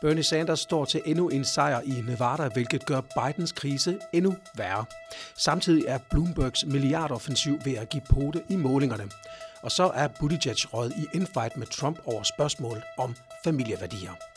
Bernie Sanders står til endnu en sejr i Nevada, hvilket gør Bidens krise endnu værre. Samtidig er Bloombergs milliardoffensiv ved at give pote i målingerne. Og så er Buttigieg røget i infight med Trump over spørgsmål om familieværdier.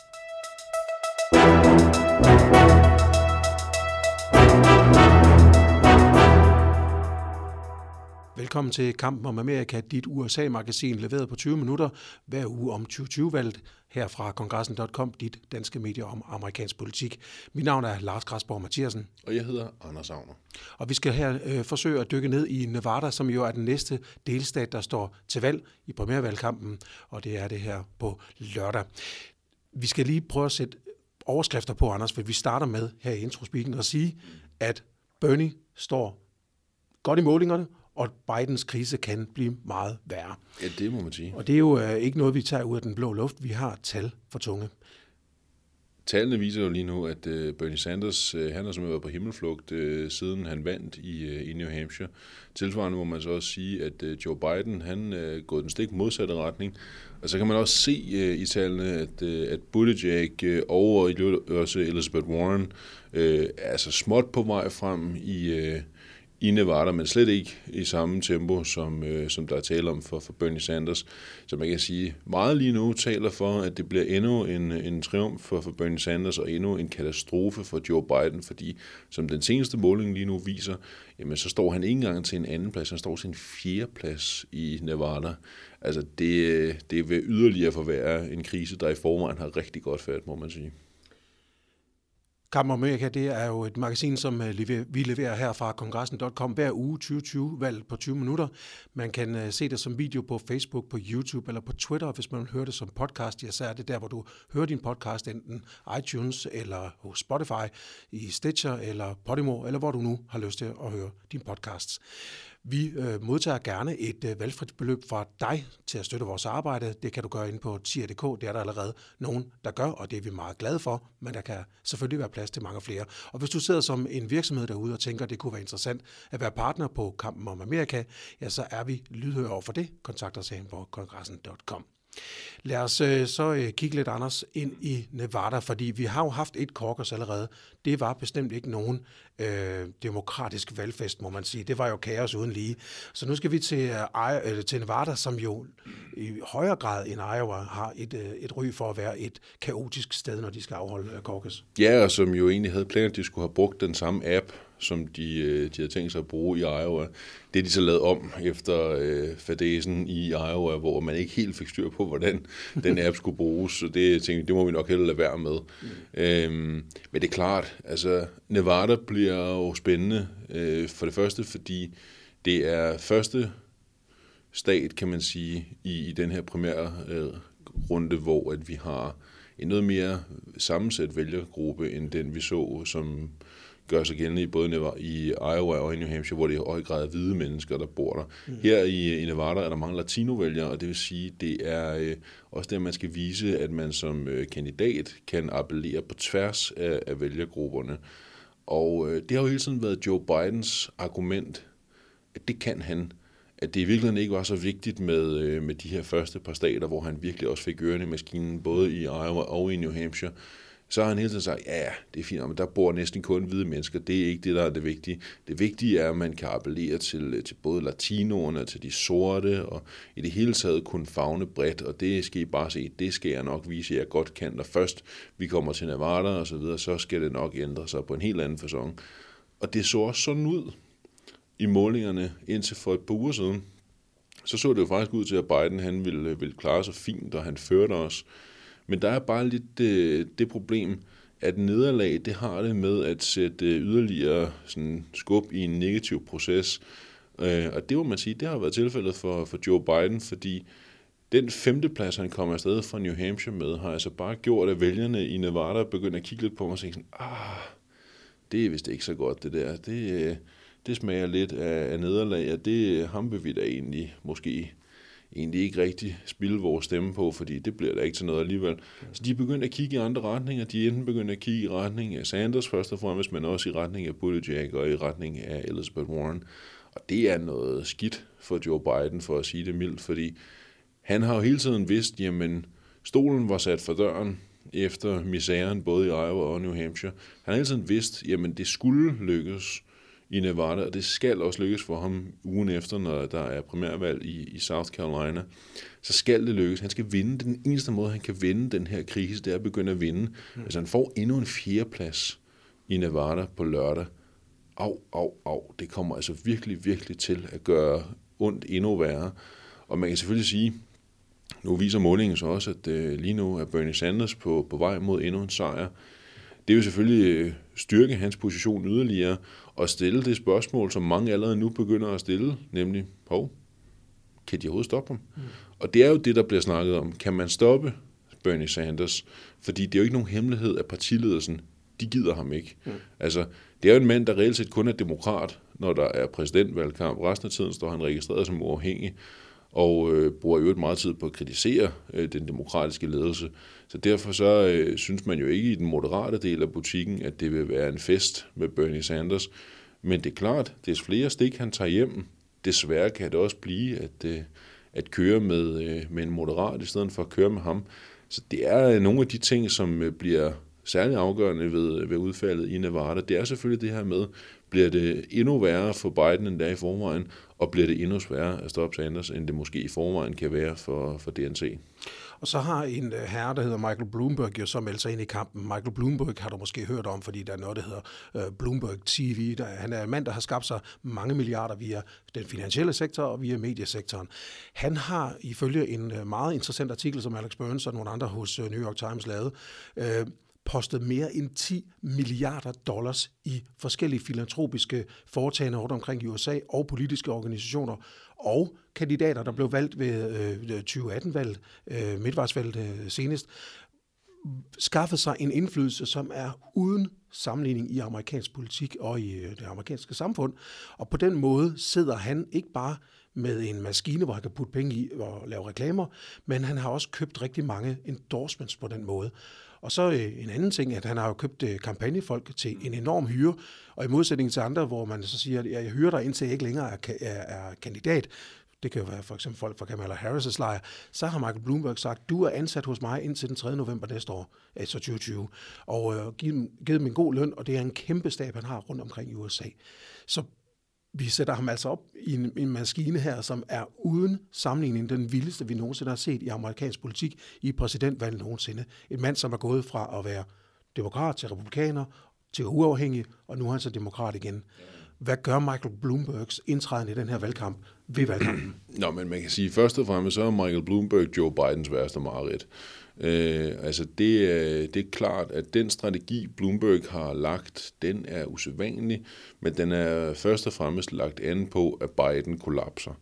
Velkommen til Kampen om Amerika, dit USA-magasin leveret på 20 minutter hver uge om 2020-valget her fra kongressen.com, dit danske medie om amerikansk politik. Mit navn er Lars Græsborg Mathiasen. Og jeg hedder Anders Agner. Og vi skal her øh, forsøge at dykke ned i Nevada, som jo er den næste delstat, der står til valg i primærvalgkampen, og det er det her på lørdag. Vi skal lige prøve at sætte overskrifter på, Anders, for vi starter med her i introspeaken at sige, at Bernie står godt i målingerne, og Bidens krise kan blive meget værre. Ja, det må man sige. Og det er jo øh, ikke noget, vi tager ud af den blå luft. Vi har tal for tunge. Tallene viser jo lige nu, at uh, Bernie Sanders, uh, han har simpelthen været på himmelflugt, uh, siden han vandt i, uh, i New Hampshire. Tilsvarende må man så også sige, at uh, Joe Biden, han uh, gået den stik modsatte retning. Og så kan man også se uh, i tallene, at, uh, at Buttigieg uh, og også Elizabeth Warren uh, er altså småt på vej frem i... Uh, i Nevada, men slet ikke i samme tempo, som, øh, som der er tale om for, for Bernie Sanders. Så man kan sige, meget lige nu taler for, at det bliver endnu en, en triumf for, for Bernie Sanders, og endnu en katastrofe for Joe Biden, fordi som den seneste måling lige nu viser, jamen så står han ikke engang til en anden plads, han står til en fjerde plads i Nevada. Altså det, øh, det vil yderligere forværre en krise, der i forvejen har rigtig godt fat, må man sige. Kamp Amerika, det er jo et magasin, som øh, vi leverer her fra kongressen.com hver uge 2020 valg på 20 minutter. Man kan øh, se det som video på Facebook, på YouTube eller på Twitter. Hvis man vil høre det som podcast, ja, så er det der, hvor du hører din podcast, enten iTunes eller hos Spotify, i Stitcher eller Podimo, eller hvor du nu har lyst til at høre din podcasts. Vi øh, modtager gerne et øh, valgfrit beløb fra dig til at støtte vores arbejde. Det kan du gøre ind på tier.dk. Det er der allerede nogen, der gør, og det er vi meget glade for, men der kan selvfølgelig være plads til mange flere. Og hvis du sidder som en virksomhed derude og tænker, at det kunne være interessant at være partner på Kampen om Amerika, ja, så er vi lydhøre over for det. Kontakt os hen på kongressen.com. Lad os øh, så øh, kigge lidt anders ind i Nevada, fordi vi har jo haft et korkers allerede. Det var bestemt ikke nogen øh, demokratisk valgfest, må man sige. Det var jo kaos uden lige. Så nu skal vi til, øh, øh, til Nevada, som jo i højere grad end Iowa har et, øh, et ry for at være et kaotisk sted, når de skal afholde øh. Ja, og som jo egentlig havde planer, at de skulle have brugt den samme app, som de, øh, de havde tænkt sig at bruge i Iowa. Det de så lavet om efter øh, fadesen i Iowa, hvor man ikke helt fik styr på, hvordan den app skulle bruges. Så det, tænkte, det må vi nok hellere lade være med. Mm. Øhm, men det er klart, altså Nevada bliver jo spændende. Øh, for det første, fordi det er første stat, kan man sige, i, i den her primære øh, runde, hvor at vi har en noget mere sammensat vælgergruppe, end den vi så, som gør sig gældende i både i Iowa og i New Hampshire, hvor det er i høj grad hvide mennesker, der bor der. Mm. Her i, i Nevada er der mange latinovælgere, og det vil sige, det er øh, også der, man skal vise, at man som øh, kandidat kan appellere på tværs af, af vælgergrupperne. Og øh, det har jo hele tiden været Joe Bidens argument, at det kan han. At det i virkeligheden ikke var så vigtigt med, med de her første par stater, hvor han virkelig også fik ørerne i maskinen, både i Iowa og i New Hampshire så har han hele tiden sagt, ja, det er fint, men der bor næsten kun hvide mennesker. Det er ikke det, der er det vigtige. Det vigtige er, at man kan appellere til, øh, til både latinoerne, til de sorte, og i det hele taget kunne fagne bredt, og det skal I bare se, det skal jeg nok vise, at jeg godt kan. Når først vi kommer til Nevada og så videre, så skal det nok ændre sig på en helt anden façon. Og det så også sådan ud i målingerne indtil for et par uger siden. Så så det jo faktisk ud til, at Biden han ville, øh, ville klare sig fint, og han førte os men der er bare lidt det, det problem, at nederlag, det har det med at sætte øh, yderligere sådan, skub i en negativ proces. Øh, og det må man sige, det har været tilfældet for, for Joe Biden, fordi den femteplads, han kommer afsted fra New Hampshire med, har altså bare gjort, at vælgerne i Nevada begynder at kigge lidt på mig og sige sådan, ah, det er vist ikke så godt det der. Det, øh, det smager lidt af, af nederlag, og det ham vil vi da egentlig måske egentlig ikke rigtig spille vores stemme på, fordi det bliver der ikke til noget alligevel. Så de er begyndt at kigge i andre retninger. De er enten begyndt at kigge i retning af Sanders først og fremmest, men også i retning af Buttigieg og i retning af Elizabeth Warren. Og det er noget skidt for Joe Biden, for at sige det mildt, fordi han har jo hele tiden vidst, jamen, stolen var sat for døren efter misæren både i Iowa og New Hampshire. Han har hele tiden vidst, jamen, det skulle lykkes i Nevada, og det skal også lykkes for ham ugen efter, når der er primærvalg i, i South Carolina. Så skal det lykkes. Han skal vinde. Den eneste måde, han kan vinde den her krise, det er at begynde at vinde. Mm. Hvis han får endnu en fjerdeplads i Nevada på lørdag, au, au, au, det kommer altså virkelig, virkelig til at gøre ondt endnu værre. Og man kan selvfølgelig sige, nu viser målingen så også, at øh, lige nu er Bernie Sanders på, på vej mod endnu en sejr. Det vil selvfølgelig øh, styrke hans position yderligere og stille det spørgsmål, som mange allerede nu begynder at stille, nemlig, hov, kan de overhovedet stoppe ham? Mm. Og det er jo det, der bliver snakket om. Kan man stoppe Bernie Sanders? Fordi det er jo ikke nogen hemmelighed, at partiledelsen, de gider ham ikke. Mm. Altså, det er jo en mand, der reelt set kun er demokrat, når der er præsidentvalgkamp. Resten af tiden står han registreret som uafhængig og øh, bruger jo meget tid på at kritisere øh, den demokratiske ledelse. Så derfor så øh, synes man jo ikke i den moderate del af butikken, at det vil være en fest med Bernie Sanders. Men det er klart, des flere stik han tager hjem, desværre kan det også blive at, øh, at køre med, øh, med en moderat i stedet for at køre med ham. Så det er øh, nogle af de ting, som øh, bliver særlig afgørende ved, ved udfaldet i Nevada. Det er selvfølgelig det her med, bliver det endnu værre for Biden end der i forvejen, og bliver det endnu sværere at stoppe Sanders, end det måske i forvejen kan være for, for DNC. Og så har en øh, herre, der hedder Michael Bloomberg, jo så meldt sig ind i kampen. Michael Bloomberg har du måske hørt om, fordi der er noget, der hedder øh, Bloomberg TV. Der, han er en mand, der har skabt sig mange milliarder via den finansielle sektor og via mediesektoren. Han har ifølge en øh, meget interessant artikel, som Alex Burns og nogle andre hos New York Times lavede, øh, postet mere end 10 milliarder dollars i forskellige filantropiske foretagende rundt omkring i USA og politiske organisationer og kandidater, der blev valgt ved øh, 2018-valget, øh, øh midtvejsvalget øh, senest, skaffet sig en indflydelse, som er uden sammenligning i amerikansk politik og i øh, det amerikanske samfund. Og på den måde sidder han ikke bare med en maskine, hvor han kan putte penge i og lave reklamer, men han har også købt rigtig mange endorsements på den måde. Og så øh, en anden ting, at han har jo købt øh, kampagnefolk til en enorm hyre, og i modsætning til andre, hvor man så siger, at jeg hyrer dig indtil jeg ikke længere er, er, er kandidat, det kan jo være for eksempel folk fra Kamala Harris' lejr, så har Michael Bloomberg sagt, du er ansat hos mig indtil den 3. november næste år, altså 2020, og øh, givet, givet dem en god løn, og det er en kæmpe stab, han har rundt omkring i USA. Så vi sætter ham altså op i en, en maskine her, som er uden sammenligning den vildeste, vi nogensinde har set i amerikansk politik i præsidentvalget nogensinde. En mand, som er gået fra at være demokrat til republikaner, til uafhængig, og nu er han så demokrat igen. Hvad gør Michael Bloombergs indtræden i den her valgkamp ved valgkampen? Nå, men man kan sige, først og fremmest så er Michael Bloomberg Joe Bidens værste mareridt. Øh, altså det, øh, det er klart, at den strategi, Bloomberg har lagt, den er usædvanlig, men den er først og fremmest lagt an på, at Biden kollapser.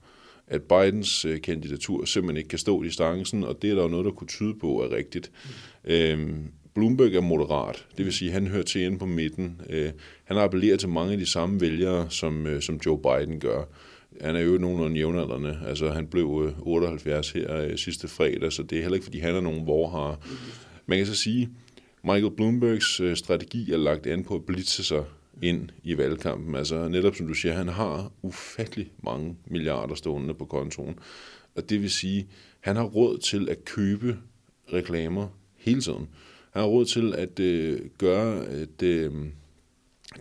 At Bidens øh, kandidatur simpelthen ikke kan stå i distancen, og det er der jo noget, der kunne tyde på er rigtigt. Mm. Øh, Bloomberg er moderat, det vil sige, at han hører til inde på midten. Øh, han appellerer til mange af de samme vælgere, som, øh, som Joe Biden gør. Han er jo nogenlunde jævnaldrende. Altså, han blev øh, 78 her øh, sidste fredag, så det er heller ikke, fordi han er nogen vorhar. Man kan så sige, Michael Bloombergs øh, strategi er lagt an på at blitse sig ind i valgkampen. Altså netop som du siger, han har ufattelig mange milliarder stående på kontoen. Og det vil sige, han har råd til at købe reklamer hele tiden. Han har råd til at øh, gøre, at øh,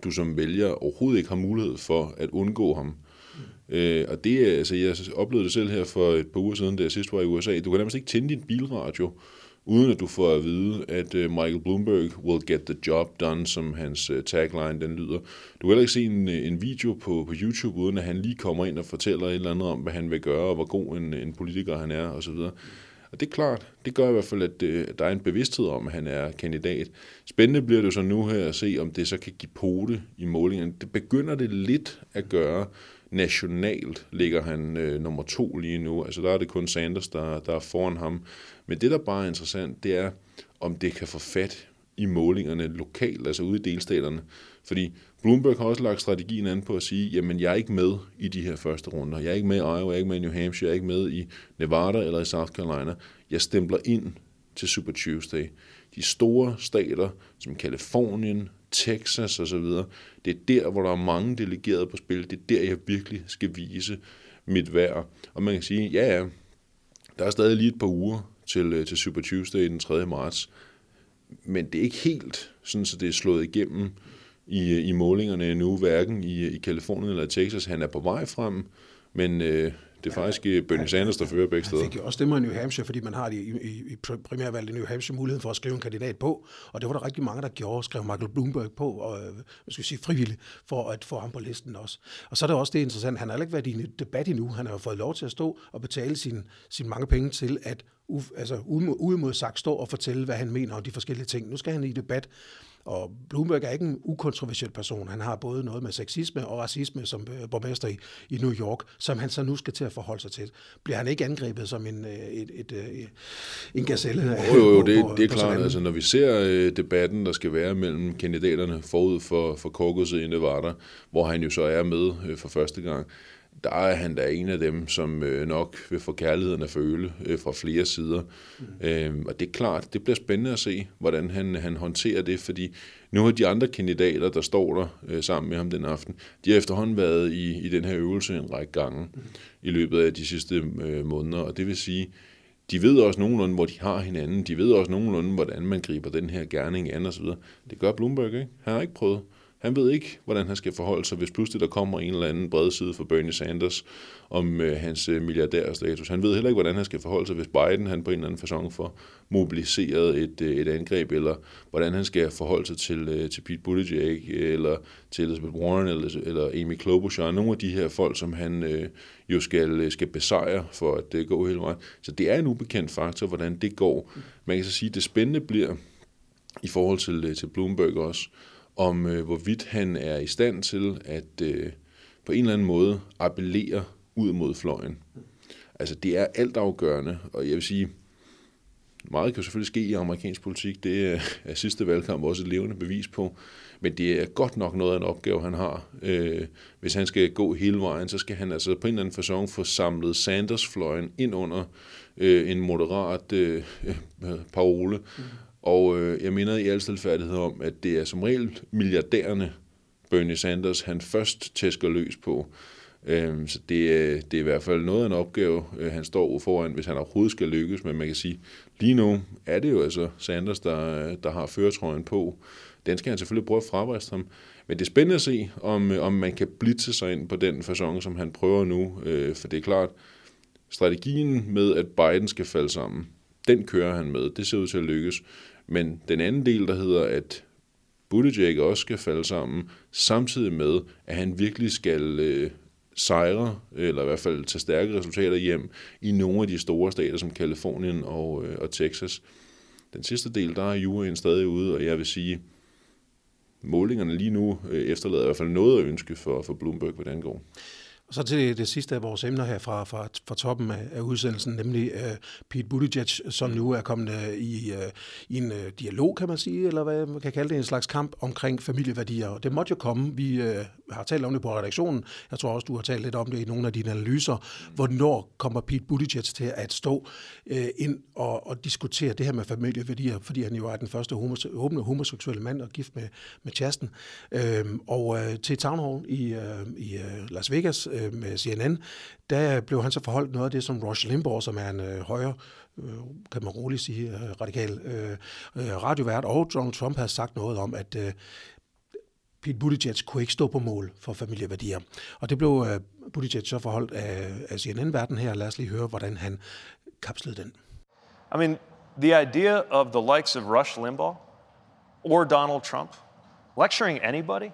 du som vælger overhovedet ikke har mulighed for at undgå ham. Øh, og det altså, jeg oplevede det selv her for et par uger siden, da jeg sidst var i USA. Du kan nærmest ikke tænde din bilradio, uden at du får at vide, at uh, Michael Bloomberg will get the job done, som hans uh, tagline den lyder. Du kan heller ikke se en, øh, en video på, på YouTube, uden at han lige kommer ind og fortæller et eller andet om, hvad han vil gøre, og hvor god en, en politiker han er, osv. Og det er klart, det gør i hvert fald, at, øh, der er en bevidsthed om, at han er kandidat. Spændende bliver det så nu her at se, om det så kan give pote i målingerne. Det begynder det lidt at gøre. Nationalt ligger han øh, nummer to lige nu. Altså der er det kun Sanders, der, der er foran ham. Men det, der bare er interessant, det er, om det kan få fat i målingerne lokalt, altså ude i delstaterne. Fordi Bloomberg har også lagt strategien an på at sige, jamen jeg er ikke med i de her første runder. Jeg er ikke med i Iowa, jeg er ikke med i New Hampshire, jeg er ikke med i Nevada eller i South Carolina. Jeg stempler ind til Super Tuesday. De store stater, som Kalifornien, Texas osv., det er der, hvor der er mange delegerede på spil. Det er der, jeg virkelig skal vise mit værd. Og man kan sige, ja, ja, Der er stadig lige et par uger til, øh, til Super Tuesday den 3. marts, men det er ikke helt sådan, så det er slået igennem i, i målingerne endnu, hverken i, i Kalifornien eller Texas. Han er på vej frem, men øh, det er faktisk ja, Bernie Sanders, der fører begge steder. Han fik jo også stemmer i New Hampshire, fordi man har i, i, i primærvalget i New Hampshire muligheden for at skrive en kandidat på, og det var der rigtig mange, der gjorde, skrev Michael Bloomberg på, og øh, hvad skal sige, frivilligt, for at få ham på listen også. Og så er det også det interessant, han har ikke været i en debat endnu, han har jo fået lov til at stå og betale sine sin mange penge til at altså, uimodsagt stå og fortælle, hvad han mener om de forskellige ting. Nu skal han i debat, og Bloomberg er ikke en ukontroversiel person. Han har både noget med sexisme og racisme som øh, borgmester i, i New York, som han så nu skal til at forholde sig til. Bliver han ikke angrebet som en, øh, et, et, et, øh, en gazelle? Jo, jo, jo det, på, det er klart. Altså, når vi ser debatten, der skal være mellem kandidaterne forud for, for caucuset i Nevada, hvor han jo så er med for første gang, der er han da en af dem, som øh, nok vil få kærligheden at føle øh, fra flere sider. Mm. Øhm, og det er klart, det bliver spændende at se, hvordan han, han håndterer det, fordi nu har de andre kandidater, der står der øh, sammen med ham den aften, de har efterhånden været i, i den her øvelse en række gange mm. i løbet af de sidste øh, måneder, og det vil sige, de ved også nogenlunde, hvor de har hinanden. De ved også nogenlunde, hvordan man griber den her gerning an osv. Det gør Bloomberg ikke. Han har ikke prøvet. Han ved ikke, hvordan han skal forholde sig, hvis pludselig der kommer en eller anden bred side for Bernie Sanders om øh, hans øh, milliardærstatus. Han ved heller ikke, hvordan han skal forholde sig, hvis Biden han på en eller anden fasong får mobiliseret et, øh, et angreb, eller hvordan han skal forholde sig til, øh, til Pete Buttigieg, øh, eller til Elizabeth Warren, eller, eller Amy Klobuchar, nogle af de her folk, som han øh, jo skal, øh, skal besejre for at øh, gå hele vejen. Så det er en ubekendt faktor, hvordan det går. Man kan så sige, at det spændende bliver i forhold til, øh, til Bloomberg også, om øh, hvorvidt han er i stand til at øh, på en eller anden måde appellere ud mod fløjen. Altså det er altafgørende, og jeg vil sige, meget kan selvfølgelig ske i amerikansk politik, det er, er sidste valgkamp også et levende bevis på, men det er godt nok noget af en opgave, han har. Øh, hvis han skal gå hele vejen, så skal han altså på en eller anden façon få samlet Sanders-fløjen ind under øh, en moderat øh, øh parole, mm. Og øh, jeg minder i al stilfærdighed om, at det er som regel milliardærerne, Bernie Sanders, han først tæsker løs på. Øh, så det, øh, det er i hvert fald noget af en opgave, øh, han står foran, hvis han overhovedet skal lykkes. Men man kan sige, lige nu er det jo altså Sanders, der, der har føretrøjen på. Den skal han selvfølgelig prøve at fravriste ham. Men det er spændende at se, om, øh, om man kan blitse sig ind på den façon, som han prøver nu. Øh, for det er klart, strategien med, at Biden skal falde sammen, den kører han med. Det ser ud til at lykkes. Men den anden del, der hedder, at Buttigieg også skal falde sammen, samtidig med, at han virkelig skal øh, sejre, eller i hvert fald tage stærke resultater hjem i nogle af de store stater som Kalifornien og, øh, og Texas. Den sidste del, der er juryen stadig ude, og jeg vil sige, målingerne lige nu øh, efterlader i hvert fald noget at ønske for, for Bloomberg, hvordan det går. Og så til det sidste af vores emner her fra, fra, fra toppen af, af udsendelsen, nemlig uh, Pete Buttigieg, som nu er kommet uh, i, uh, i en uh, dialog, kan man sige, eller hvad man kan kalde det, en slags kamp omkring familieværdier. Og det måtte jo komme. Vi uh, har talt om det på redaktionen. Jeg tror også, du har talt lidt om det i nogle af dine analyser. Hvornår kommer Pete Buttigieg til at stå øh, ind og, og diskutere det her med familieværdier, fordi han jo er den første homose, åbne homoseksuelle mand og gift med, med Chasten. Uh, øhm, og øh, til Town Hall i, øh, i øh, Las Vegas, øh, med CNN, der blev han så forholdt noget af det, som Rush Limbaugh, som er en øh, højre øh, kan man roligt sige, øh, radikal øh, øh, radiovært, og Donald Trump havde sagt noget om, at øh, Pete Buttigieg kunne ikke stå på mål for familieværdier. Og det blev øh, Buttigieg så forholdt af, af CNN-verden her. Lad os lige høre, hvordan han kapslede den. I mean, the idea of the likes of Rush Limbaugh or Donald Trump lecturing anybody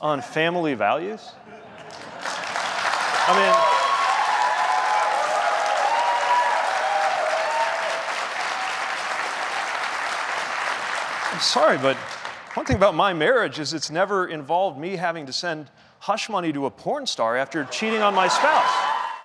on family values – I mean, I'm sorry, but one thing about my marriage is it's never involved me having to send hush money to a porn star after cheating on my spouse.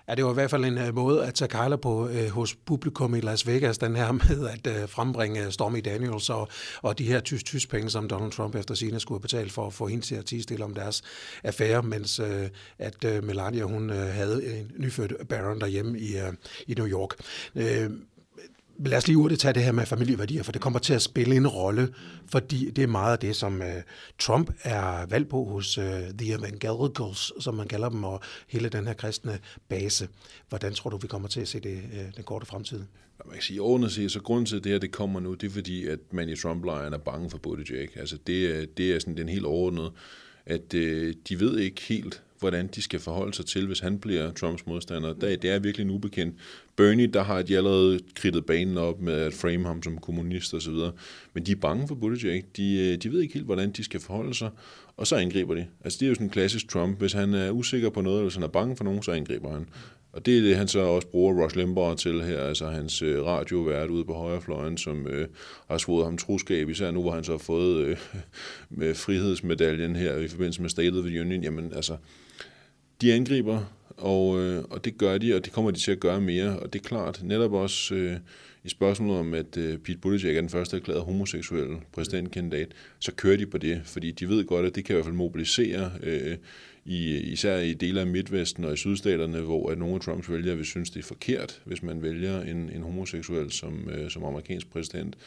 Ja, det var i hvert fald en uh, måde at tage kejler på uh, hos publikum i Las Vegas, den her med at uh, frembringe Stormy Daniels og, og de her tysk-tysk penge, som Donald Trump efter sine skulle betale for at få hende til at tige stille om deres affære, mens uh, at uh, Melania hun uh, havde en nyfødt Baron derhjemme i, uh, i New York. Uh, lad os lige hurtigt tage det her med familieværdier, for det kommer til at spille en rolle, fordi det er meget af det, som uh, Trump er valgt på hos uh, The Evangelicals, som man kalder dem, og hele den her kristne base. Hvordan tror du, vi kommer til at se det uh, den korte fremtid? Man kan sige, ordentligt siger, så grunden til, at det her det kommer nu, det er fordi, at man i Trump-lejren er bange for Buttigieg. Altså det, det er sådan den helt overordnede, at øh, de ved ikke helt, hvordan de skal forholde sig til, hvis han bliver Trumps modstander. Det, det er virkelig en ubekendt. Bernie, der har de allerede kridtet banen op med at frame ham som kommunist og så videre. Men de er bange for Buttigieg. De, øh, de ved ikke helt, hvordan de skal forholde sig, og så angriber de. Altså det er jo sådan en klassisk Trump. Hvis han er usikker på noget, eller hvis han er bange for nogen, så angriber han. Og det er det, han så også bruger Rush Limbaugh til her, altså hans øh, radiovært ude på højrefløjen, som øh, har svoret ham troskab, især nu, hvor han så har fået øh, med frihedsmedaljen her i forbindelse med State of the Union. Jamen altså, de angriber, og, øh, og det gør de, og det kommer de til at gøre mere. Og det er klart, netop også øh, i spørgsmålet om, at øh, Pete Buttigieg er den første erklærede homoseksuelle præsidentkandidat, så kører de på det, fordi de ved godt, at det kan i hvert fald mobilisere, øh, i, især i dele af Midtvesten og i sydstaterne, hvor at nogle af Trumps vælgere vil synes, det er forkert, hvis man vælger en, en homoseksuel som, øh, som amerikansk præsident.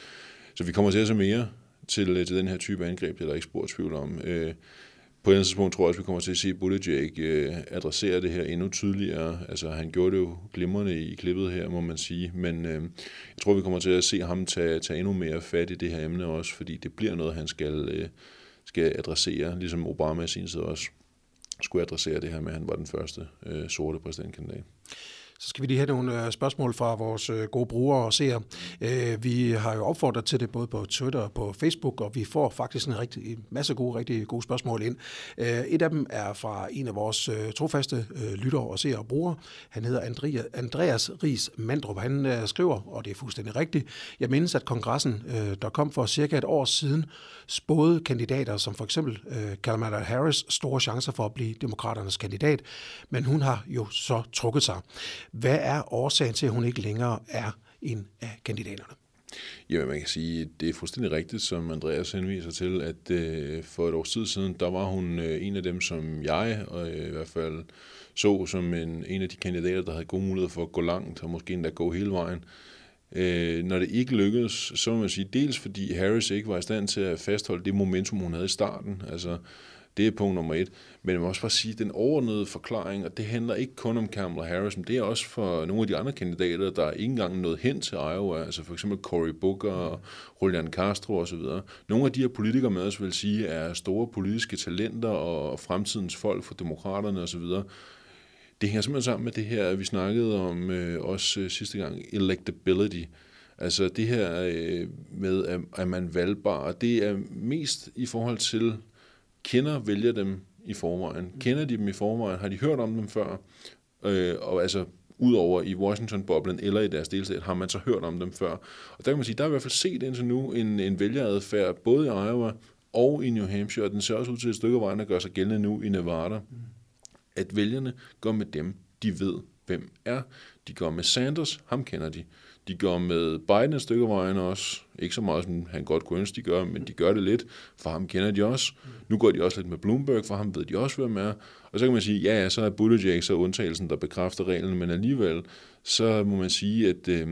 Så vi kommer til at se mere til, øh, til den her type angreb, det er der ikke spor tvivl om. Øh, på et tidspunkt tror jeg også, vi kommer til at se Buttigieg øh, adressere det her endnu tydeligere. Altså, han gjorde det jo glimrende i klippet her, må man sige. Men øh, jeg tror, vi kommer til at se ham tage, tage endnu mere fat i det her emne også, fordi det bliver noget, han skal, øh, skal adressere, ligesom Obama i sin tid også skulle adressere det her med, at han var den første øh, sorte præsidentkandidat. Så skal vi lige have nogle øh, spørgsmål fra vores øh, gode brugere og seere. Øh, vi har jo opfordret til det både på Twitter og på Facebook, og vi får faktisk en, rigtig, en masse gode, rigtig gode spørgsmål ind. Et af dem er fra en af vores trofaste lyttere og seere og brugere. Han hedder Andreas Ries Mandrup. Han skriver, og det er fuldstændig rigtigt, jeg mindes, at kongressen, der kom for cirka et år siden, spåede kandidater som for eksempel Kamala Harris store chancer for at blive demokraternes kandidat, men hun har jo så trukket sig. Hvad er årsagen til, at hun ikke længere er en af kandidaterne? Ja, man kan sige, det er fuldstændig rigtigt, som Andreas henviser til, at øh, for et års tid siden, der var hun øh, en af dem, som jeg og øh, i hvert fald så som en, en af de kandidater, der havde gode muligheder for at gå langt, og måske endda gå hele vejen. Øh, når det ikke lykkedes, så må man sige, dels fordi Harris ikke var i stand til at fastholde det momentum, hun havde i starten. Altså, det er punkt nummer et. Men jeg må også bare sige, at den overordnede forklaring, og det handler ikke kun om Kamala Harris, men det er også for nogle af de andre kandidater, der ikke engang nået hen til Iowa, altså for eksempel Cory Booker og Julian Castro osv. Nogle af de her politikere med os vil sige, er store politiske talenter og fremtidens folk for demokraterne osv., det hænger simpelthen sammen med det her, vi snakkede om øh, også øh, sidste gang, electability. Altså det her øh, med, at, at man valgbar, det er mest i forhold til kender vælger dem i forvejen. Kender de dem i forvejen? Har de hørt om dem før? Øh, og altså, udover i Washington-boblen eller i deres delstat, har man så hørt om dem før. Og der kan man sige, der er i hvert fald set indtil nu en, en vælgeradfærd, både i Iowa og i New Hampshire, og den ser også ud til et stykke af vejen at gøre sig gældende nu i Nevada, at vælgerne går med dem, de ved, hvem er. De går med Sanders, ham kender de. De går med Biden et stykke vejen også. Ikke så meget, som han godt kunne ønske, de gør, men de gør det lidt, for ham kender de også. Nu går de også lidt med Bloomberg, for ham ved de også, hvem er. Og så kan man sige, ja, ja, så er Buttigieg så undtagelsen, der bekræfter reglen, men alligevel, så må man sige, at øh,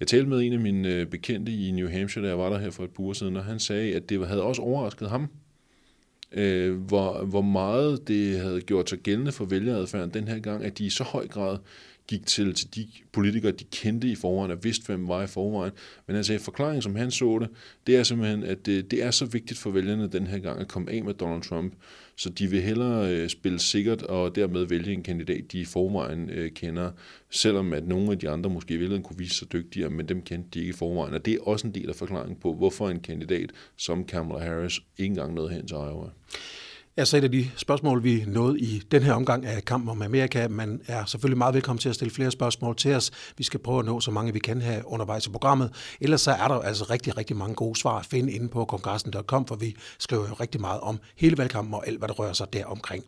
jeg talte med en af mine øh, bekendte i New Hampshire, da jeg var der her for et par uger siden, og han sagde, at det havde også overrasket ham, øh, hvor, hvor meget det havde gjort sig gældende for vælgeradfærden den her gang, at de i så høj grad gik til, til de politikere, de kendte i forvejen og vidste, hvem var i forvejen. Men altså, forklaringen, som han så det, det er simpelthen, at det, det er så vigtigt for vælgerne den her gang at komme af med Donald Trump, så de vil hellere øh, spille sikkert og dermed vælge en kandidat, de i forvejen øh, kender, selvom at nogle af de andre måske i virkeligheden kunne vise sig dygtigere, men dem kendte de ikke i forvejen. Og det er også en del af forklaringen på, hvorfor en kandidat som Kamala Harris ikke engang nåede hen til Iowa er så et af de spørgsmål, vi nåede i den her omgang af Kamp om Amerika. Man er selvfølgelig meget velkommen til at stille flere spørgsmål til os. Vi skal prøve at nå så mange, vi kan have undervejs i programmet. Ellers så er der altså rigtig, rigtig mange gode svar at finde inde på kongressen.com, for vi skriver jo rigtig meget om hele valgkampen og alt, hvad der rører sig deromkring.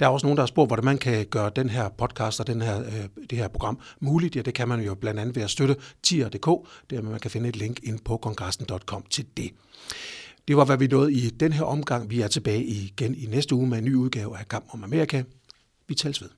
Der er også nogen, der har spurgt, hvordan man kan gøre den her podcast og den her, øh, det her program muligt. Ja, det kan man jo blandt andet ved at støtte tier.dk, der man kan finde et link ind på kongressen.com til det. Det var, hvad vi nåede i den her omgang. Vi er tilbage igen i næste uge med en ny udgave af Kamp om Amerika. Vi tales ved.